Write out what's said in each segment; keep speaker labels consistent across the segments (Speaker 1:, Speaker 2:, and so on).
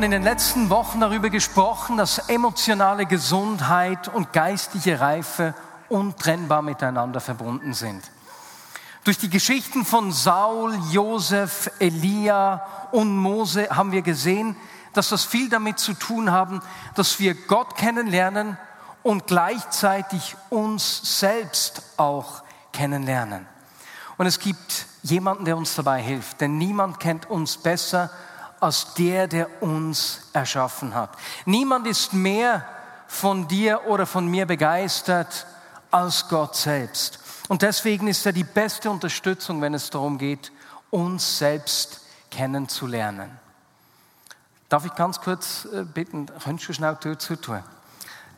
Speaker 1: Haben in den letzten Wochen darüber gesprochen, dass emotionale Gesundheit und geistliche Reife untrennbar miteinander verbunden sind. Durch die Geschichten von Saul, Josef, Elia und Mose haben wir gesehen, dass das viel damit zu tun haben, dass wir Gott kennenlernen und gleichzeitig uns selbst auch kennenlernen. Und es gibt jemanden, der uns dabei hilft, denn niemand kennt uns besser als der, der uns erschaffen hat. Niemand ist mehr von dir oder von mir begeistert als Gott selbst. Und deswegen ist er die beste Unterstützung, wenn es darum geht, uns selbst kennenzulernen. Darf ich ganz kurz äh, bitten, könntest du schnell Tür zu tun?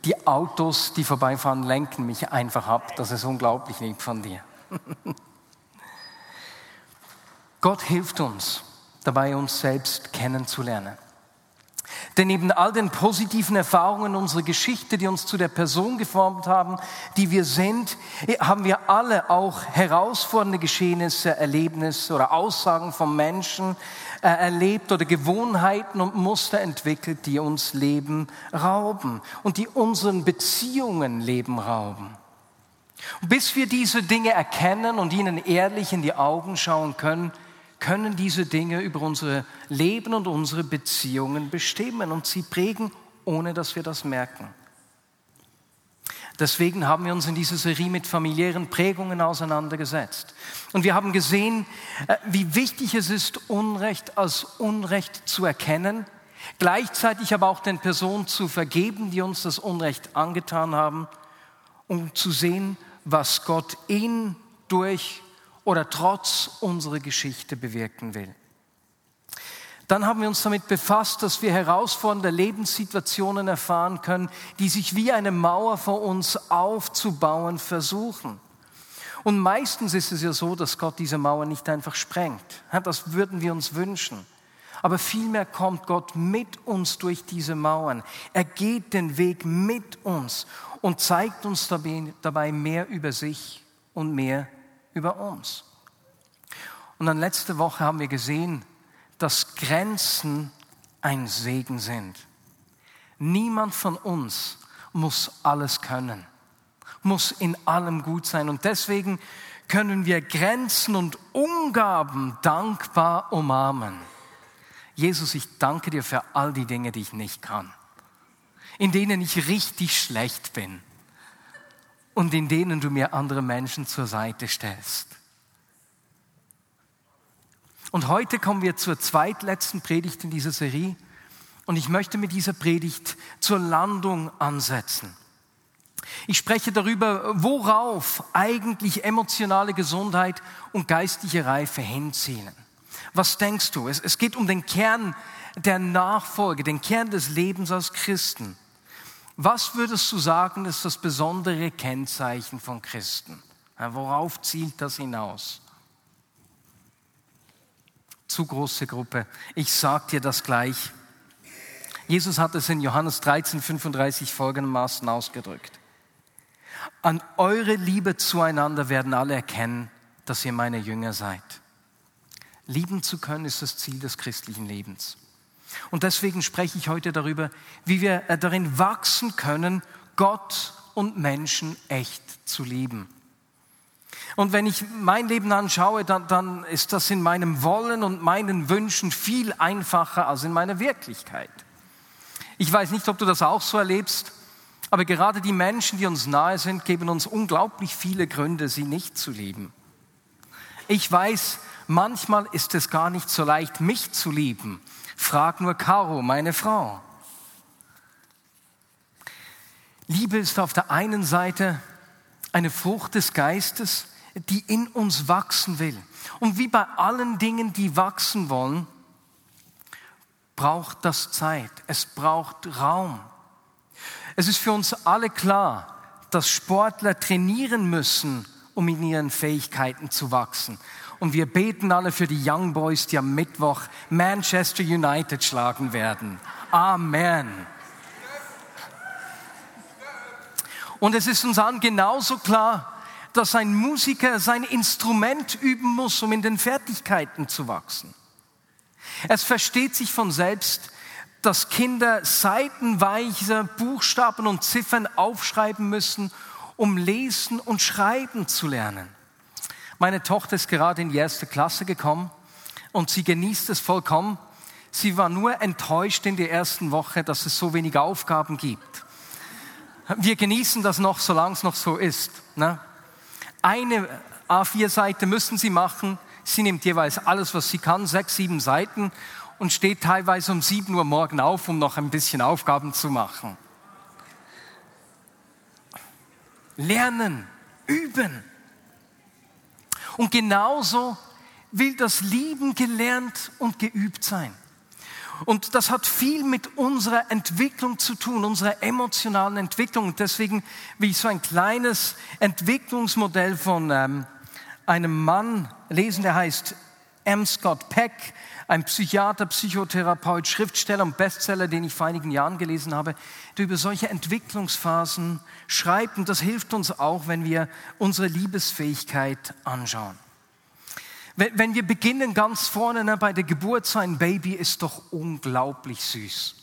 Speaker 1: Die Autos, die vorbeifahren, lenken mich einfach ab. Das ist unglaublich lieb von dir. Gott hilft uns dabei, uns selbst kennenzulernen. Denn neben all den positiven Erfahrungen unserer Geschichte, die uns zu der Person geformt haben, die wir sind, haben wir alle auch herausfordernde Geschehnisse, Erlebnisse oder Aussagen von Menschen äh, erlebt oder Gewohnheiten und Muster entwickelt, die uns Leben rauben und die unseren Beziehungen Leben rauben. Und bis wir diese Dinge erkennen und ihnen ehrlich in die Augen schauen können, können diese Dinge über unser Leben und unsere Beziehungen bestimmen und sie prägen, ohne dass wir das merken. Deswegen haben wir uns in dieser Serie mit familiären Prägungen auseinandergesetzt. Und wir haben gesehen, äh, wie wichtig es ist, Unrecht als Unrecht zu erkennen, gleichzeitig aber auch den Personen zu vergeben, die uns das Unrecht angetan haben, um zu sehen, was Gott in, durch oder trotz unserer Geschichte bewirken will. Dann haben wir uns damit befasst, dass wir herausfordernde Lebenssituationen erfahren können, die sich wie eine Mauer vor uns aufzubauen versuchen. Und meistens ist es ja so, dass Gott diese Mauer nicht einfach sprengt. Das würden wir uns wünschen. Aber vielmehr kommt Gott mit uns durch diese Mauern. Er geht den Weg mit uns und zeigt uns dabei mehr über sich und mehr über uns. Und dann letzte Woche haben wir gesehen, dass Grenzen ein Segen sind. Niemand von uns muss alles können, muss in allem gut sein. Und deswegen können wir Grenzen und Umgaben dankbar umarmen. Jesus, ich danke dir für all die Dinge, die ich nicht kann, in denen ich richtig schlecht bin und in denen du mir andere Menschen zur Seite stellst. Und heute kommen wir zur zweitletzten Predigt in dieser Serie und ich möchte mit dieser Predigt zur Landung ansetzen. Ich spreche darüber, worauf eigentlich emotionale Gesundheit und geistliche Reife hinziehen. Was denkst du? Es, es geht um den Kern der Nachfolge, den Kern des Lebens als Christen. Was würdest du sagen, ist das besondere Kennzeichen von Christen? Worauf zielt das hinaus? Zu große Gruppe. Ich sag dir das gleich. Jesus hat es in Johannes 13, 35 folgendermaßen ausgedrückt. An eure Liebe zueinander werden alle erkennen, dass ihr meine Jünger seid. Lieben zu können ist das Ziel des christlichen Lebens. Und deswegen spreche ich heute darüber, wie wir äh, darin wachsen können, Gott und Menschen echt zu lieben. Und wenn ich mein Leben anschaue, dann, dann ist das in meinem Wollen und meinen Wünschen viel einfacher als in meiner Wirklichkeit. Ich weiß nicht, ob du das auch so erlebst, aber gerade die Menschen, die uns nahe sind, geben uns unglaublich viele Gründe, sie nicht zu lieben. Ich weiß, manchmal ist es gar nicht so leicht, mich zu lieben, Frag nur Caro, meine Frau. Liebe ist auf der einen Seite eine Frucht des Geistes, die in uns wachsen will. Und wie bei allen Dingen, die wachsen wollen, braucht das Zeit, es braucht Raum. Es ist für uns alle klar, dass Sportler trainieren müssen, um in ihren Fähigkeiten zu wachsen. Und wir beten alle für die Young Boys, die am Mittwoch Manchester United schlagen werden. Amen. Und es ist uns allen genauso klar, dass ein Musiker sein Instrument üben muss, um in den Fertigkeiten zu wachsen. Es versteht sich von selbst, dass Kinder seitenweise Buchstaben und Ziffern aufschreiben müssen, um lesen und schreiben zu lernen. Meine Tochter ist gerade in die erste Klasse gekommen und sie genießt es vollkommen. Sie war nur enttäuscht in der ersten Woche, dass es so wenige Aufgaben gibt. Wir genießen das noch, solange es noch so ist. Ne? Eine A4-Seite müssen sie machen. Sie nimmt jeweils alles, was sie kann, sechs, sieben Seiten und steht teilweise um sieben Uhr morgen auf, um noch ein bisschen Aufgaben zu machen. Lernen, üben. Und genauso will das Lieben gelernt und geübt sein. Und das hat viel mit unserer Entwicklung zu tun, unserer emotionalen Entwicklung. Und deswegen will ich so ein kleines Entwicklungsmodell von ähm, einem Mann lesen, der heißt M. Scott Peck, ein Psychiater, Psychotherapeut, Schriftsteller und Bestseller, den ich vor einigen Jahren gelesen habe, der über solche Entwicklungsphasen schreibt. Und das hilft uns auch, wenn wir unsere Liebesfähigkeit anschauen. Wenn wir beginnen ganz vorne ne, bei der Geburt, so ein Baby ist doch unglaublich süß.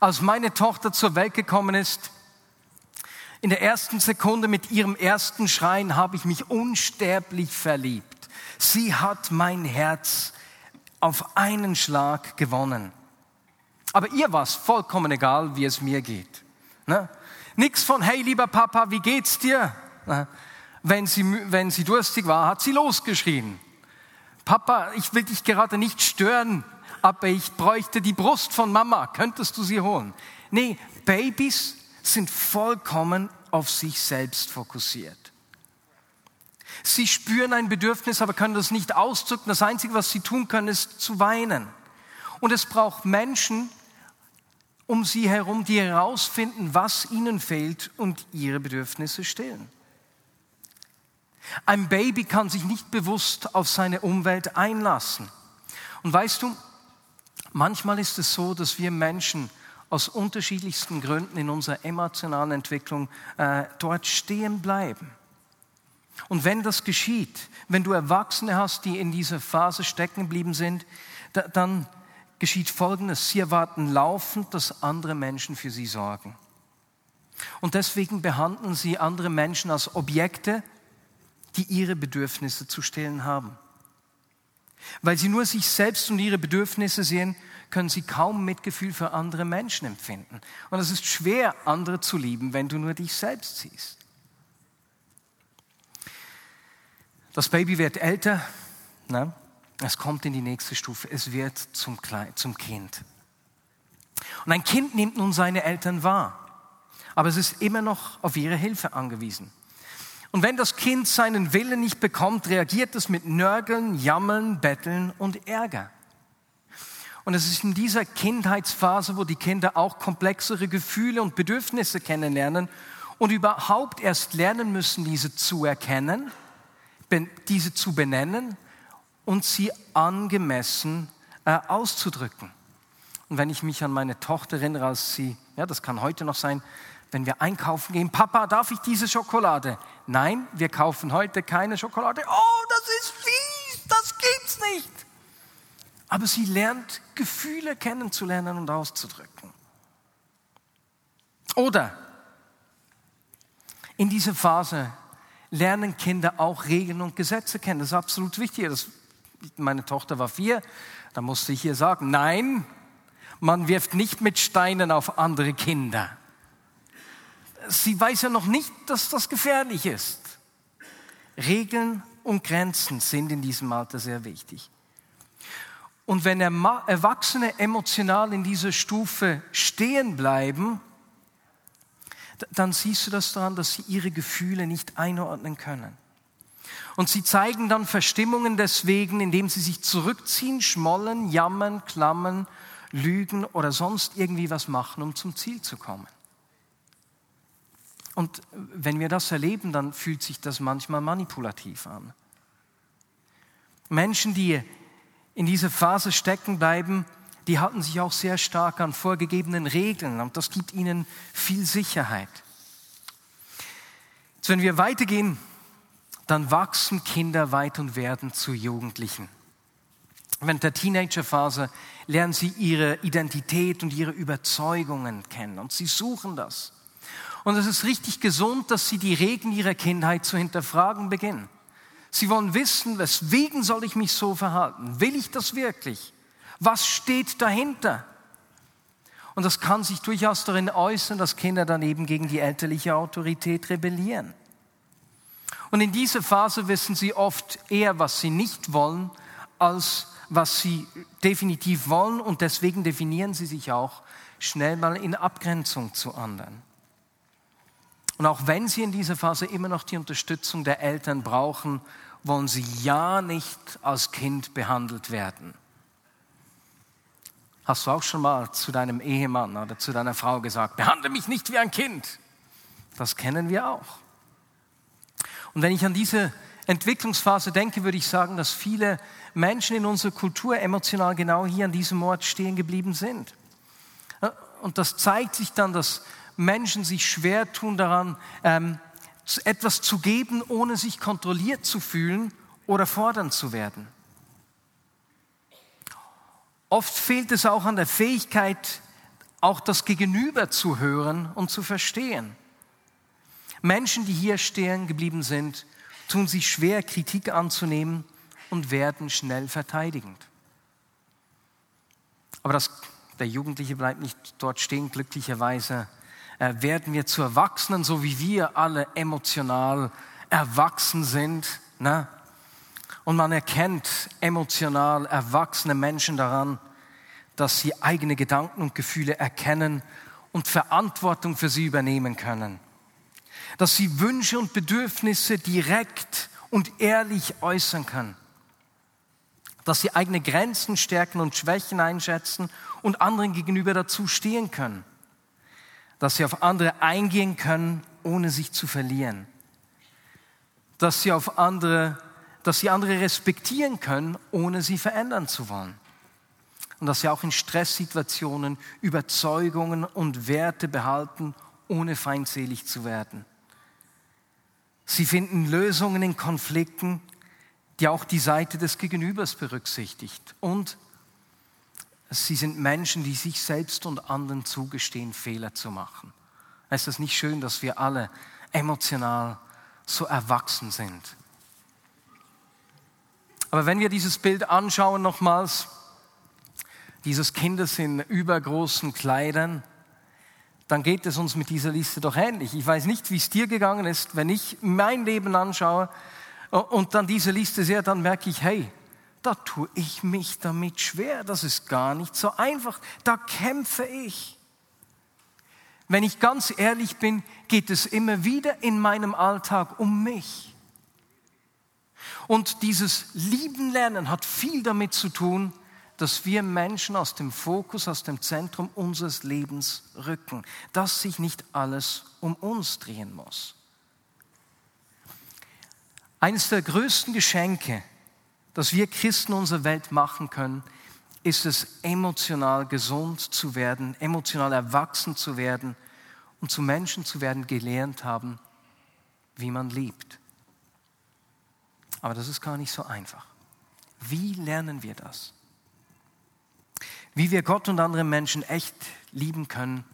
Speaker 1: Als meine Tochter zur Welt gekommen ist, in der ersten Sekunde mit ihrem ersten Schreien habe ich mich unsterblich verliebt. Sie hat mein Herz auf einen Schlag gewonnen. Aber ihr war es vollkommen egal, wie es mir geht. Ne? Nix von, hey lieber Papa, wie geht's dir? Ne? Wenn sie, wenn sie durstig war, hat sie losgeschrien. Papa, ich will dich gerade nicht stören, aber ich bräuchte die Brust von Mama. Könntest du sie holen? Nee, Babys sind vollkommen auf sich selbst fokussiert. Sie spüren ein Bedürfnis, aber können das nicht ausdrücken. Das Einzige, was sie tun können, ist zu weinen. Und es braucht Menschen um sie herum, die herausfinden, was ihnen fehlt und ihre Bedürfnisse stillen. Ein Baby kann sich nicht bewusst auf seine Umwelt einlassen. Und weißt du, manchmal ist es so, dass wir Menschen aus unterschiedlichsten Gründen in unserer emotionalen Entwicklung äh, dort stehen bleiben. Und wenn das geschieht, wenn du Erwachsene hast, die in dieser Phase stecken geblieben sind, da, dann geschieht Folgendes. Sie erwarten laufend, dass andere Menschen für sie sorgen. Und deswegen behandeln sie andere Menschen als Objekte, die ihre Bedürfnisse zu stillen haben. Weil sie nur sich selbst und ihre Bedürfnisse sehen, können sie kaum Mitgefühl für andere Menschen empfinden. Und es ist schwer, andere zu lieben, wenn du nur dich selbst siehst. Das Baby wird älter, ne? es kommt in die nächste Stufe, es wird zum, Kleid, zum Kind. Und ein Kind nimmt nun seine Eltern wahr, aber es ist immer noch auf ihre Hilfe angewiesen. Und wenn das Kind seinen Willen nicht bekommt, reagiert es mit Nörgeln, Jammern, Betteln und Ärger. Und es ist in dieser Kindheitsphase, wo die Kinder auch komplexere Gefühle und Bedürfnisse kennenlernen und überhaupt erst lernen müssen, diese zu erkennen, diese zu benennen und sie angemessen äh, auszudrücken. Und wenn ich mich an meine Tochter erinnere, als sie, ja, das kann heute noch sein, wenn wir einkaufen gehen, Papa, darf ich diese Schokolade? Nein, wir kaufen heute keine Schokolade. Oh, das ist fies, das gibt's nicht. Aber sie lernt Gefühle kennenzulernen und auszudrücken. Oder in dieser Phase lernen Kinder auch Regeln und Gesetze kennen. Das ist absolut wichtig. Das, meine Tochter war vier, da musste ich ihr sagen, nein, man wirft nicht mit Steinen auf andere Kinder sie weiß ja noch nicht, dass das gefährlich ist. Regeln und Grenzen sind in diesem Alter sehr wichtig. Und wenn Erwachsene emotional in dieser Stufe stehen bleiben, dann siehst du das daran, dass sie ihre Gefühle nicht einordnen können. Und sie zeigen dann Verstimmungen deswegen, indem sie sich zurückziehen, schmollen, jammern, klammern, lügen oder sonst irgendwie was machen, um zum Ziel zu kommen. Und wenn wir das erleben, dann fühlt sich das manchmal manipulativ an. Menschen, die in dieser Phase stecken bleiben, die halten sich auch sehr stark an vorgegebenen Regeln und das gibt ihnen viel Sicherheit. Jetzt, wenn wir weitergehen, dann wachsen Kinder weit und werden zu Jugendlichen. Während der Teenagerphase lernen sie ihre Identität und ihre Überzeugungen kennen und sie suchen das. Und es ist richtig gesund, dass sie die Regeln ihrer Kindheit zu hinterfragen beginnen. Sie wollen wissen, weswegen soll ich mich so verhalten? Will ich das wirklich? Was steht dahinter? Und das kann sich durchaus darin äußern, dass Kinder dann eben gegen die elterliche Autorität rebellieren. Und in dieser Phase wissen sie oft eher, was sie nicht wollen, als was sie definitiv wollen. Und deswegen definieren sie sich auch schnell mal in Abgrenzung zu anderen. Und auch wenn sie in dieser Phase immer noch die Unterstützung der Eltern brauchen, wollen sie ja nicht als Kind behandelt werden. Hast du auch schon mal zu deinem Ehemann oder zu deiner Frau gesagt, behandle mich nicht wie ein Kind? Das kennen wir auch. Und wenn ich an diese Entwicklungsphase denke, würde ich sagen, dass viele Menschen in unserer Kultur emotional genau hier an diesem Ort stehen geblieben sind. Und das zeigt sich dann, dass Menschen sich schwer tun daran, ähm, etwas zu geben, ohne sich kontrolliert zu fühlen oder fordern zu werden. Oft fehlt es auch an der Fähigkeit, auch das Gegenüber zu hören und zu verstehen. Menschen, die hier stehen geblieben sind, tun sich schwer, Kritik anzunehmen und werden schnell verteidigend. Aber das, der Jugendliche bleibt nicht dort stehen, glücklicherweise äh, werden wir zu Erwachsenen, so wie wir alle emotional erwachsen sind. Ne? Und man erkennt emotional erwachsene Menschen daran, dass sie eigene Gedanken und Gefühle erkennen und Verantwortung für sie übernehmen können. Dass sie Wünsche und Bedürfnisse direkt und ehrlich äußern können. Dass sie eigene Grenzen, Stärken und Schwächen einschätzen und anderen gegenüber dazu stehen können dass sie auf andere eingehen können, ohne sich zu verlieren. Dass sie auf andere, dass sie andere respektieren können, ohne sie verändern zu wollen. Und dass sie auch in Stresssituationen Überzeugungen und Werte behalten, ohne feindselig zu werden. Sie finden Lösungen in Konflikten, die auch die Seite des Gegenübers berücksichtigt. Und Sie sind Menschen, die sich selbst und anderen zugestehen, Fehler zu machen. Ist es nicht schön, dass wir alle emotional so erwachsen sind? Aber wenn wir dieses Bild anschauen nochmals, dieses Kindes in übergroßen Kleidern, dann geht es uns mit dieser Liste doch ähnlich. Ich weiß nicht, wie es dir gegangen ist, wenn ich mein Leben anschaue und dann diese Liste sehe, dann merke ich, hey, da tue ich mich damit schwer. Das ist gar nicht so einfach. Da kämpfe ich. Wenn ich ganz ehrlich bin, geht es immer wieder in meinem Alltag um mich. Und dieses Lieben lernen hat viel damit zu tun, dass wir Menschen aus dem Fokus, aus dem Zentrum unseres Lebens rücken, dass sich nicht alles um uns drehen muss. Eines der größten Geschenke, das wir Christen unserer Welt machen können, ist es, emotional gesund zu werden, emotional erwachsen zu werden und zu Menschen zu werden, gelernt haben, wie man liebt. Aber das ist gar nicht so einfach. Wie lernen wir das? Wie wir Gott und andere Menschen echt lieben können,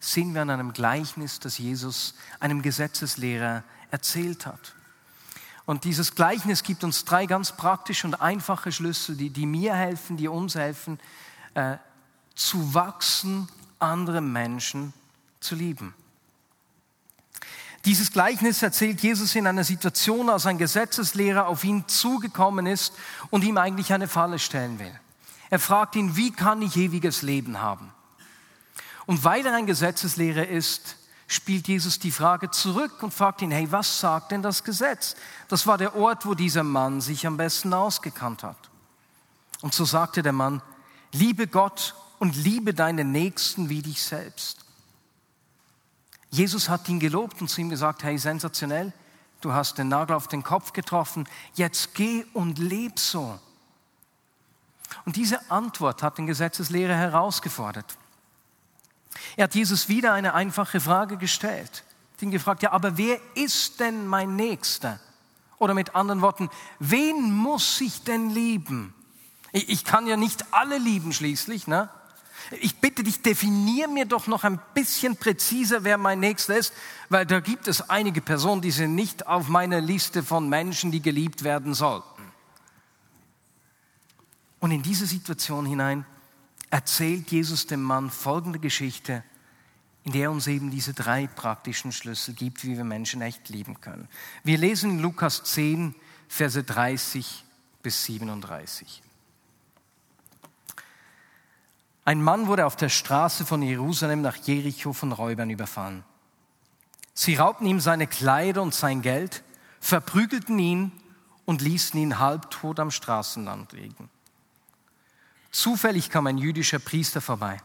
Speaker 1: sehen wir an einem Gleichnis, das Jesus einem Gesetzeslehrer erzählt hat. Und dieses Gleichnis gibt uns drei ganz praktische und einfache Schlüssel, die, die mir helfen, die uns helfen, äh, zu wachsen, andere Menschen zu lieben. Dieses Gleichnis erzählt Jesus in einer Situation, als ein Gesetzeslehrer auf ihn zugekommen ist und ihm eigentlich eine Falle stellen will. Er fragt ihn, wie kann ich ewiges Leben haben? Und weil er ein Gesetzeslehrer ist, spielt Jesus die Frage zurück und fragt ihn, hey, was sagt denn das Gesetz? Das war der Ort, wo dieser Mann sich am besten ausgekannt hat. Und so sagte der Mann, liebe Gott und liebe deinen Nächsten wie dich selbst. Jesus hat ihn gelobt und zu ihm gesagt, hey, sensationell, du hast den Nagel auf den Kopf getroffen, jetzt geh und leb so. Und diese Antwort hat den Gesetzeslehrer herausgefordert. Er hat Jesus wieder eine einfache Frage gestellt. Er hat ihn gefragt, ja, aber wer ist denn mein Nächster? Oder mit anderen Worten, wen muss ich denn lieben? Ich kann ja nicht alle lieben schließlich. Ne? Ich bitte dich, definier mir doch noch ein bisschen präziser, wer mein Nächster ist, weil da gibt es einige Personen, die sind nicht auf meiner Liste von Menschen, die geliebt werden sollten. Und in diese Situation hinein erzählt Jesus dem Mann folgende Geschichte, in der er uns eben diese drei praktischen Schlüssel gibt, wie wir Menschen echt lieben können. Wir lesen in Lukas 10, Verse 30 bis 37. Ein Mann wurde auf der Straße von Jerusalem nach Jericho von Räubern überfallen. Sie raubten ihm seine Kleider und sein Geld, verprügelten ihn und ließen ihn halbtot am Straßenland liegen. Zufällig kam ein jüdischer Priester vorbei.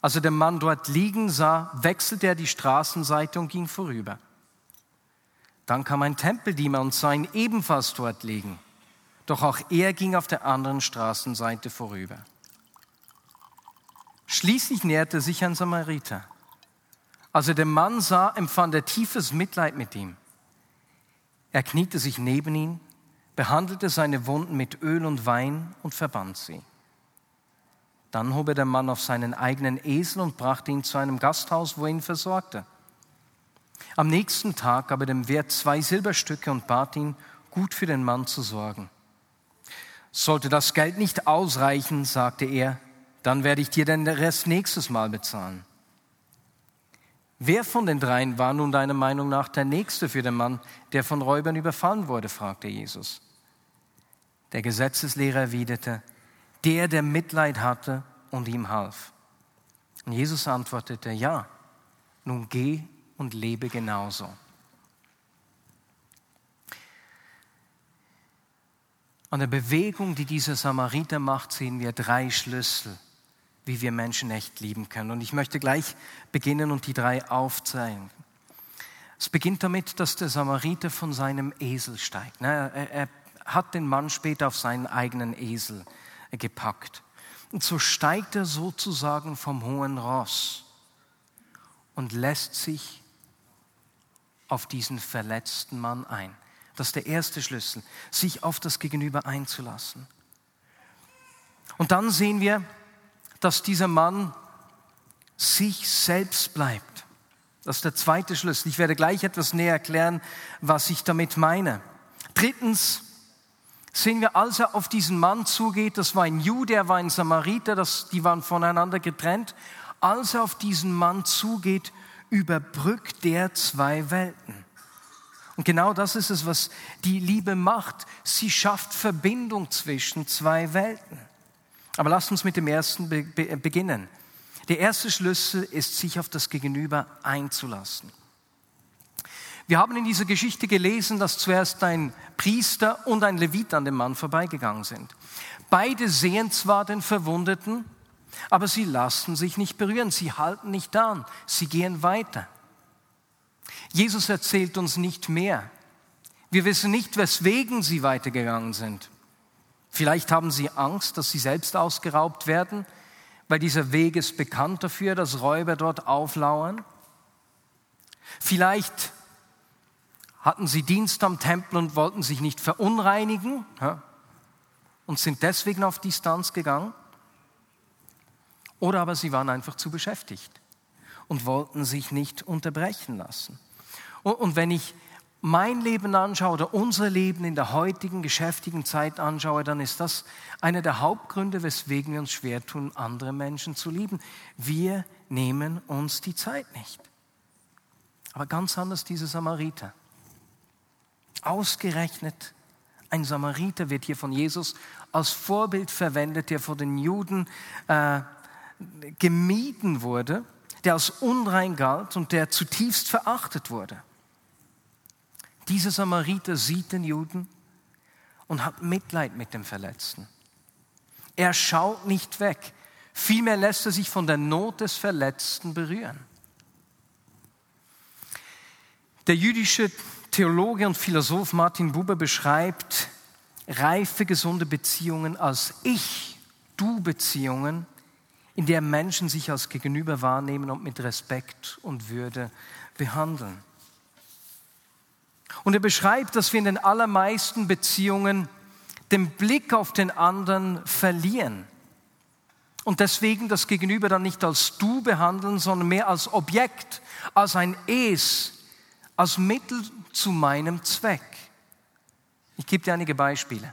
Speaker 1: Als er den Mann dort liegen sah, wechselte er die Straßenseite und ging vorüber. Dann kam ein Tempeldiener und sah ihn ebenfalls dort liegen. Doch auch er ging auf der anderen Straßenseite vorüber. Schließlich näherte sich ein Samariter. Als er den Mann sah, empfand er tiefes Mitleid mit ihm. Er kniete sich neben ihn, behandelte seine Wunden mit Öl und Wein und verband sie. Dann hob er den Mann auf seinen eigenen Esel und brachte ihn zu einem Gasthaus, wo er ihn versorgte. Am nächsten Tag gab er dem Wirt zwei Silberstücke und bat ihn, gut für den Mann zu sorgen. Sollte das Geld nicht ausreichen, sagte er, dann werde ich dir den Rest nächstes Mal bezahlen. Wer von den dreien war nun deiner Meinung nach der Nächste für den Mann, der von Räubern überfallen wurde? fragte Jesus. Der Gesetzeslehrer erwiderte, der, der Mitleid hatte und ihm half. Und Jesus antwortete, ja, nun geh und lebe genauso. An der Bewegung, die dieser Samariter macht, sehen wir drei Schlüssel, wie wir Menschen echt lieben können. Und ich möchte gleich beginnen und die drei aufzeigen. Es beginnt damit, dass der Samariter von seinem Esel steigt. Er hat den Mann später auf seinen eigenen Esel gepackt. Und so steigt er sozusagen vom hohen Ross und lässt sich auf diesen verletzten Mann ein. Das ist der erste Schlüssel, sich auf das Gegenüber einzulassen. Und dann sehen wir, dass dieser Mann sich selbst bleibt. Das ist der zweite Schlüssel. Ich werde gleich etwas näher erklären, was ich damit meine. Drittens, sehen wir, als er auf diesen Mann zugeht, das war ein Jude, er war ein Samariter, das, die waren voneinander getrennt, als er auf diesen Mann zugeht, überbrückt der zwei Welten. Und genau das ist es, was die Liebe macht. Sie schafft Verbindung zwischen zwei Welten. Aber lasst uns mit dem ersten be beginnen. Der erste Schlüssel ist, sich auf das Gegenüber einzulassen. Wir haben in dieser Geschichte gelesen, dass zuerst ein Priester und ein Levit an dem Mann vorbeigegangen sind. Beide sehen zwar den Verwundeten, aber sie lassen sich nicht berühren, sie halten nicht an, sie gehen weiter. Jesus erzählt uns nicht mehr. Wir wissen nicht, weswegen sie weitergegangen sind. Vielleicht haben sie Angst, dass sie selbst ausgeraubt werden, weil dieser Weg ist bekannt dafür, dass Räuber dort auflauern. Vielleicht hatten sie Dienst am Tempel und wollten sich nicht verunreinigen und sind deswegen auf Distanz gegangen. Oder aber sie waren einfach zu beschäftigt und wollten sich nicht unterbrechen lassen. Und wenn ich mein Leben anschaue oder unser Leben in der heutigen geschäftigen Zeit anschaue, dann ist das einer der Hauptgründe, weswegen wir uns schwer tun, andere Menschen zu lieben. Wir nehmen uns die Zeit nicht. Aber ganz anders diese Samariter. Ausgerechnet ein Samariter wird hier von Jesus als Vorbild verwendet, der vor den Juden äh, gemieden wurde, der als unrein galt und der zutiefst verachtet wurde. Dieser Samariter sieht den Juden und hat Mitleid mit dem Verletzten. Er schaut nicht weg, Vielmehr lässt er sich von der Not des Verletzten berühren. Der jüdische Theologe und Philosoph Martin Buber beschreibt reife, gesunde Beziehungen als Ich-Du-Beziehungen, in der Menschen sich als Gegenüber wahrnehmen und mit Respekt und Würde behandeln. Und er beschreibt, dass wir in den allermeisten Beziehungen den Blick auf den anderen verlieren und deswegen das Gegenüber dann nicht als du behandeln, sondern mehr als Objekt, als ein Es, als Mittel zu meinem Zweck. Ich gebe dir einige Beispiele.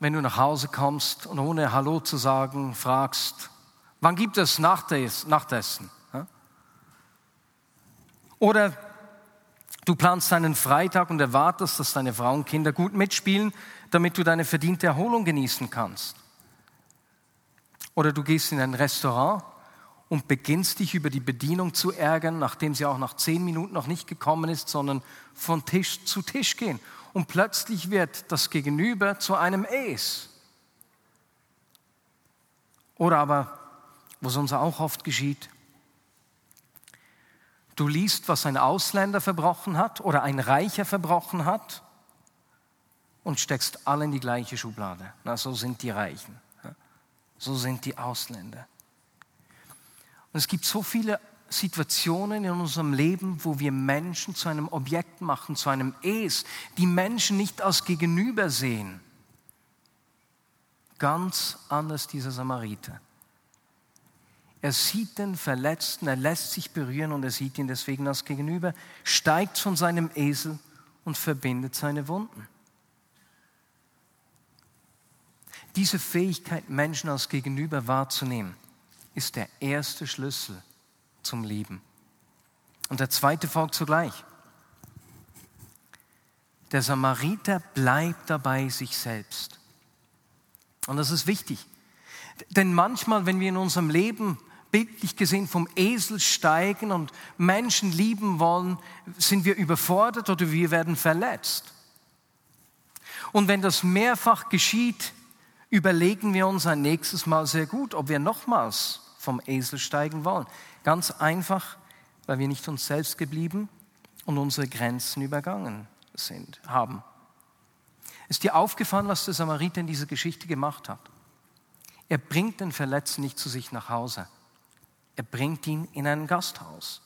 Speaker 1: Wenn du nach Hause kommst und ohne Hallo zu sagen fragst, wann gibt es Nachtessen? Oder du planst deinen Freitag und erwartest, dass deine Frau und Kinder gut mitspielen, damit du deine verdiente Erholung genießen kannst. Oder du gehst in ein Restaurant und beginnst dich über die Bedienung zu ärgern, nachdem sie auch nach zehn Minuten noch nicht gekommen ist, sondern von Tisch zu Tisch gehen. Und plötzlich wird das Gegenüber zu einem Es. Oder aber, was uns auch oft geschieht, du liest, was ein Ausländer verbrochen hat oder ein Reicher verbrochen hat und steckst alle in die gleiche Schublade. Na, so sind die Reichen. So sind die Ausländer. Und es gibt so viele Situationen in unserem Leben, wo wir Menschen zu einem Objekt machen, zu einem Es, die Menschen nicht als Gegenüber sehen. Ganz anders dieser Samariter. Er sieht den Verletzten, er lässt sich berühren und er sieht ihn deswegen als Gegenüber, steigt von seinem Esel und verbindet seine Wunden. Diese Fähigkeit, Menschen als Gegenüber wahrzunehmen, ist der erste Schlüssel zum Leben. Und der zweite folgt zugleich. Der Samariter bleibt dabei sich selbst. Und das ist wichtig. Denn manchmal, wenn wir in unserem Leben bildlich gesehen vom Esel steigen und Menschen lieben wollen, sind wir überfordert oder wir werden verletzt. Und wenn das mehrfach geschieht, überlegen wir uns ein nächstes Mal sehr gut, ob wir nochmals vom Esel steigen wollen. Ganz einfach, weil wir nicht uns selbst geblieben und unsere Grenzen übergangen sind, haben. Ist dir aufgefallen, was der Samariter in dieser Geschichte gemacht hat? Er bringt den Verletzten nicht zu sich nach Hause. Er bringt ihn in ein Gasthaus.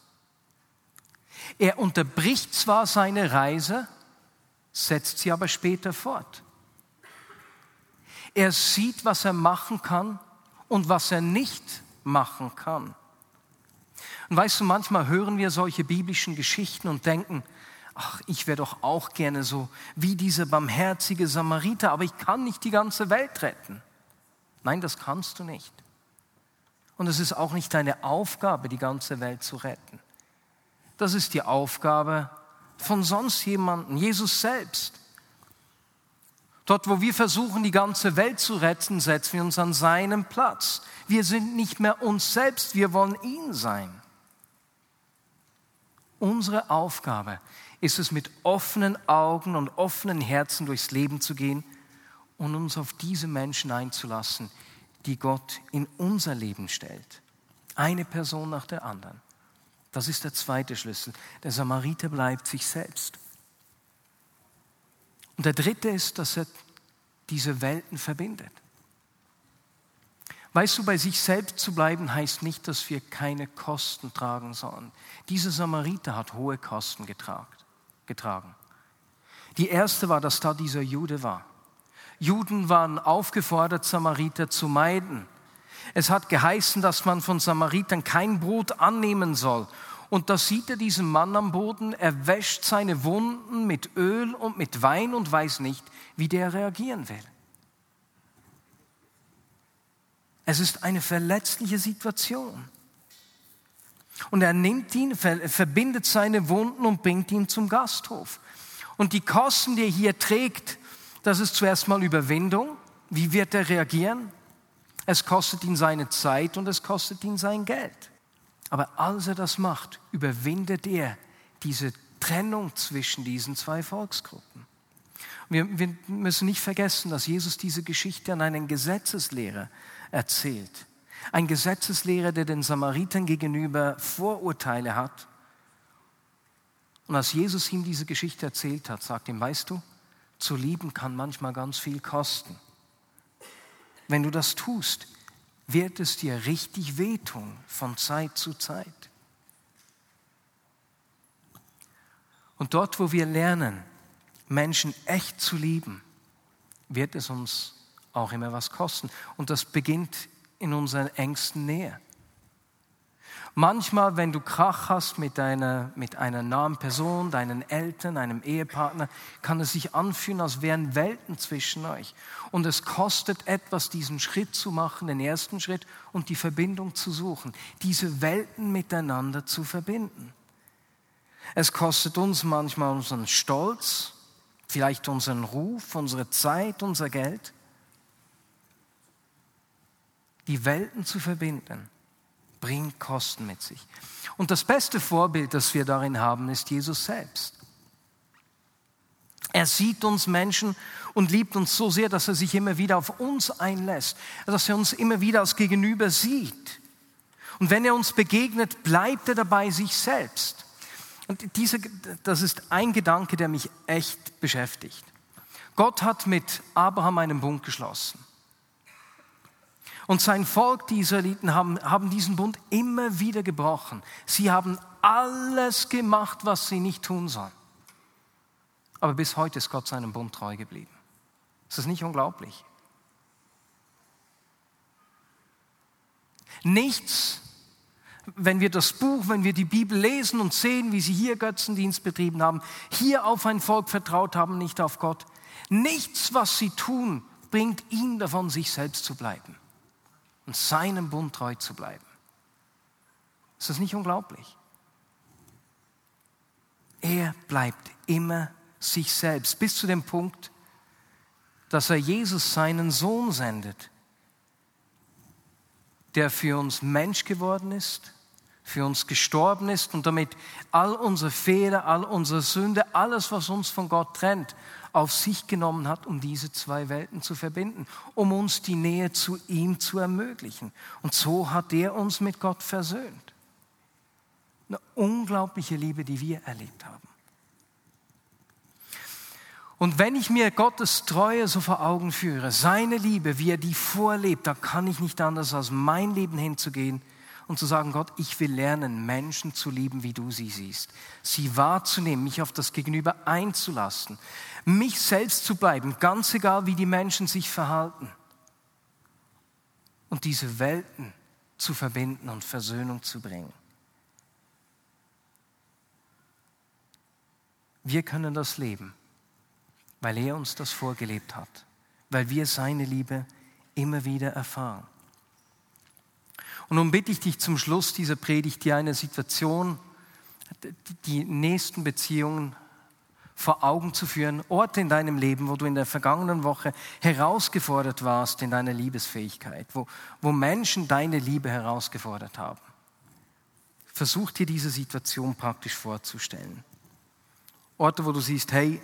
Speaker 1: Er unterbricht zwar seine Reise, setzt sie aber später fort. Er sieht, was er machen kann und was er nicht machen kann. Und weißt du, manchmal hören wir solche biblischen Geschichten und denken, ach, ich wäre doch auch gerne so wie dieser barmherzige Samariter, aber ich kann nicht die ganze Welt retten. Nein, das kannst du nicht. Und es ist auch nicht deine Aufgabe, die ganze Welt zu retten. Das ist die Aufgabe von sonst jemandem, Jesus selbst. Dort, wo wir versuchen, die ganze Welt zu retten, setzen wir uns an seinen Platz. Wir sind nicht mehr uns selbst, wir wollen ihn sein. Unsere Aufgabe ist es, mit offenen Augen und offenen Herzen durchs Leben zu gehen und uns auf diese Menschen einzulassen, die Gott in unser Leben stellt. Eine Person nach der anderen. Das ist der zweite Schlüssel. Der Samariter bleibt sich selbst. Und der dritte ist, dass er diese Welten verbindet. Weißt du, bei sich selbst zu bleiben heißt nicht, dass wir keine Kosten tragen sollen. Dieser Samariter hat hohe Kosten getragen. Die erste war, dass da dieser Jude war. Juden waren aufgefordert, Samariter zu meiden. Es hat geheißen, dass man von Samaritern kein Brot annehmen soll und da sieht er diesen Mann am Boden, er wäscht seine Wunden mit Öl und mit Wein und weiß nicht, wie der reagieren will. Es ist eine verletzliche Situation. Und er nimmt ihn, verbindet seine Wunden und bringt ihn zum Gasthof. Und die Kosten, die er hier trägt, das ist zuerst mal Überwindung. Wie wird er reagieren? Es kostet ihn seine Zeit und es kostet ihn sein Geld. Aber als er das macht, überwindet er diese Trennung zwischen diesen zwei Volksgruppen. Wir, wir müssen nicht vergessen, dass Jesus diese Geschichte an einen Gesetzeslehrer erzählt. Ein Gesetzeslehrer, der den Samaritern gegenüber Vorurteile hat. Und als Jesus ihm diese Geschichte erzählt hat, sagt ihm, weißt du, zu lieben kann manchmal ganz viel kosten. Wenn du das tust, wird es dir richtig wehtun von Zeit zu Zeit. Und dort, wo wir lernen, Menschen echt zu lieben, wird es uns auch immer was kosten. Und das beginnt in unserer engsten Nähe. Manchmal, wenn du Krach hast mit einer, mit einer nahen Person, deinen Eltern, einem Ehepartner, kann es sich anfühlen, als wären Welten zwischen euch. Und es kostet etwas, diesen Schritt zu machen, den ersten Schritt und die Verbindung zu suchen, diese Welten miteinander zu verbinden. Es kostet uns manchmal unseren Stolz, vielleicht unseren Ruf, unsere Zeit, unser Geld. Die Welten zu verbinden bringt Kosten mit sich. Und das beste Vorbild, das wir darin haben, ist Jesus selbst. Er sieht uns Menschen und liebt uns so sehr, dass er sich immer wieder auf uns einlässt, dass er uns immer wieder als Gegenüber sieht. Und wenn er uns begegnet, bleibt er dabei sich selbst. Und diese, das ist ein Gedanke, der mich echt beschäftigt. Gott hat mit Abraham einen Bund geschlossen. Und sein Volk, die Israeliten, haben, haben diesen Bund immer wieder gebrochen. Sie haben alles gemacht, was sie nicht tun sollen. Aber bis heute ist Gott seinem Bund treu geblieben. Ist das nicht unglaublich? Nichts, wenn wir das Buch, wenn wir die Bibel lesen und sehen, wie sie hier Götzendienst betrieben haben, hier auf ein Volk vertraut haben, nicht auf Gott, nichts, was sie tun, bringt ihn davon, sich selbst zu bleiben und seinem Bund treu zu bleiben. Ist das nicht unglaublich? Er bleibt immer sich selbst, bis zu dem Punkt, dass er Jesus seinen Sohn sendet, der für uns Mensch geworden ist, für uns gestorben ist und damit all unsere Fehler, all unsere Sünde, alles, was uns von Gott trennt, auf sich genommen hat, um diese zwei Welten zu verbinden, um uns die Nähe zu ihm zu ermöglichen. Und so hat er uns mit Gott versöhnt. Eine unglaubliche Liebe, die wir erlebt haben. Und wenn ich mir Gottes Treue so vor Augen führe, seine Liebe, wie er die vorlebt, da kann ich nicht anders, als mein Leben hinzugehen und zu sagen, Gott, ich will lernen, Menschen zu lieben, wie du sie siehst. Sie wahrzunehmen, mich auf das Gegenüber einzulassen, mich selbst zu bleiben, ganz egal, wie die Menschen sich verhalten. Und diese Welten zu verbinden und Versöhnung zu bringen. Wir können das leben, weil er uns das vorgelebt hat, weil wir seine Liebe immer wieder erfahren. Und nun bitte ich dich zum Schluss dieser Predigt, dir eine Situation, die nächsten Beziehungen vor Augen zu führen, Orte in deinem Leben, wo du in der vergangenen Woche herausgefordert warst in deiner Liebesfähigkeit, wo, wo Menschen deine Liebe herausgefordert haben. Versuch dir diese Situation praktisch vorzustellen. Orte, wo du siehst, hey,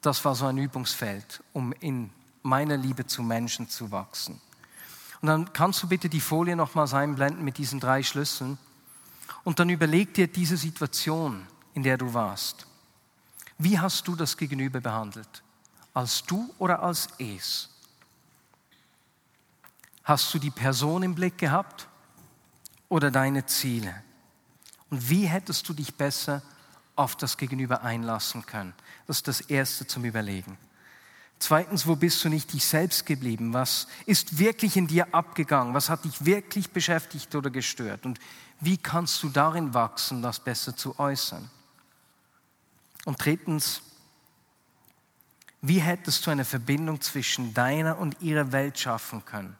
Speaker 1: das war so ein Übungsfeld, um in meiner Liebe zu Menschen zu wachsen. Und dann kannst du bitte die Folie nochmals einblenden mit diesen drei Schlüsseln. Und dann überleg dir diese Situation, in der du warst. Wie hast du das Gegenüber behandelt? Als du oder als es? Hast du die Person im Blick gehabt oder deine Ziele? Und wie hättest du dich besser auf das Gegenüber einlassen können? Das ist das Erste zum Überlegen. Zweitens, wo bist du nicht dich selbst geblieben? Was ist wirklich in dir abgegangen? Was hat dich wirklich beschäftigt oder gestört? Und wie kannst du darin wachsen, das besser zu äußern? Und drittens, wie hättest du eine Verbindung zwischen deiner und ihrer Welt schaffen können?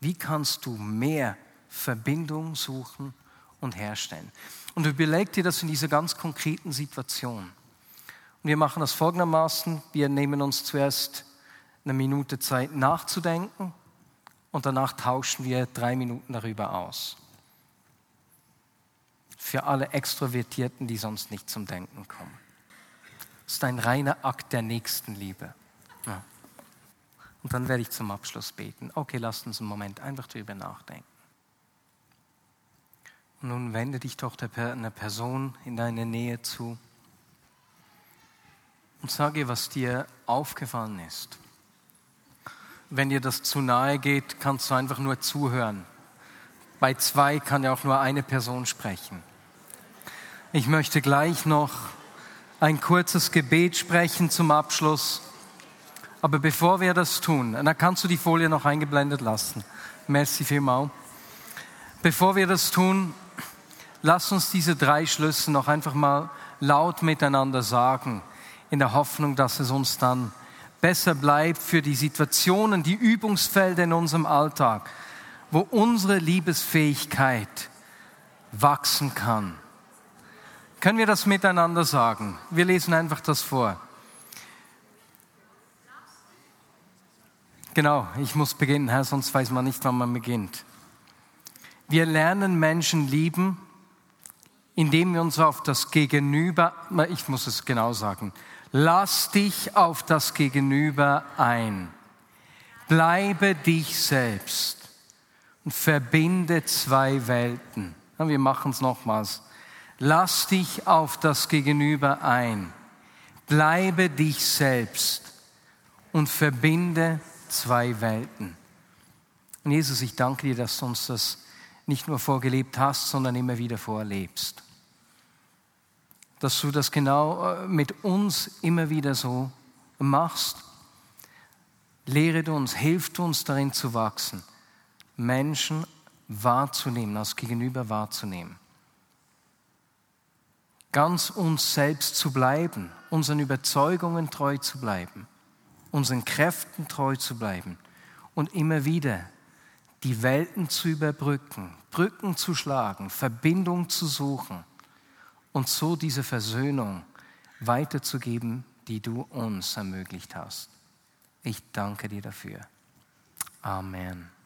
Speaker 1: Wie kannst du mehr Verbindung suchen und herstellen? Und überleg dir das in dieser ganz konkreten Situation. Und wir machen das folgendermaßen. Wir nehmen uns zuerst eine Minute Zeit nachzudenken und danach tauschen wir drei Minuten darüber aus. Für alle Extrovertierten, die sonst nicht zum Denken kommen. Das ist ein reiner Akt der Nächstenliebe. Ja. Und dann werde ich zum Abschluss beten. Okay, lasst uns einen Moment einfach darüber nachdenken. Und nun wende dich doch einer Person in deiner Nähe zu und sage, was dir aufgefallen ist. Wenn dir das zu nahe geht, kannst du einfach nur zuhören. Bei zwei kann ja auch nur eine Person sprechen. Ich möchte gleich noch ein kurzes Gebet sprechen zum Abschluss. Aber bevor wir das tun, dann kannst du die Folie noch eingeblendet lassen. Merci vielmals. Bevor wir das tun, lass uns diese drei Schlüsse noch einfach mal laut miteinander sagen, in der Hoffnung, dass es uns dann besser bleibt für die Situationen, die Übungsfelder in unserem Alltag, wo unsere Liebesfähigkeit wachsen kann. Können wir das miteinander sagen? Wir lesen einfach das vor. Genau, ich muss beginnen, Herr, sonst weiß man nicht, wann man beginnt. Wir lernen Menschen lieben, indem wir uns auf das Gegenüber, ich muss es genau sagen, lass dich auf das Gegenüber ein. Bleibe dich selbst und verbinde zwei Welten. Wir machen es nochmals. Lass dich auf das Gegenüber ein. Bleibe dich selbst und verbinde zwei Welten. Und Jesus, ich danke dir, dass du uns das nicht nur vorgelebt hast, sondern immer wieder vorlebst. Dass du das genau äh, mit uns immer wieder so machst. Lehre uns, hilf uns darin zu wachsen, Menschen wahrzunehmen, als Gegenüber wahrzunehmen ganz uns selbst zu bleiben, unseren Überzeugungen treu zu bleiben, unseren Kräften treu zu bleiben und immer wieder die Welten zu überbrücken, Brücken zu schlagen, Verbindung zu suchen und so diese Versöhnung weiterzugeben, die du uns ermöglicht hast. Ich danke dir dafür. Amen.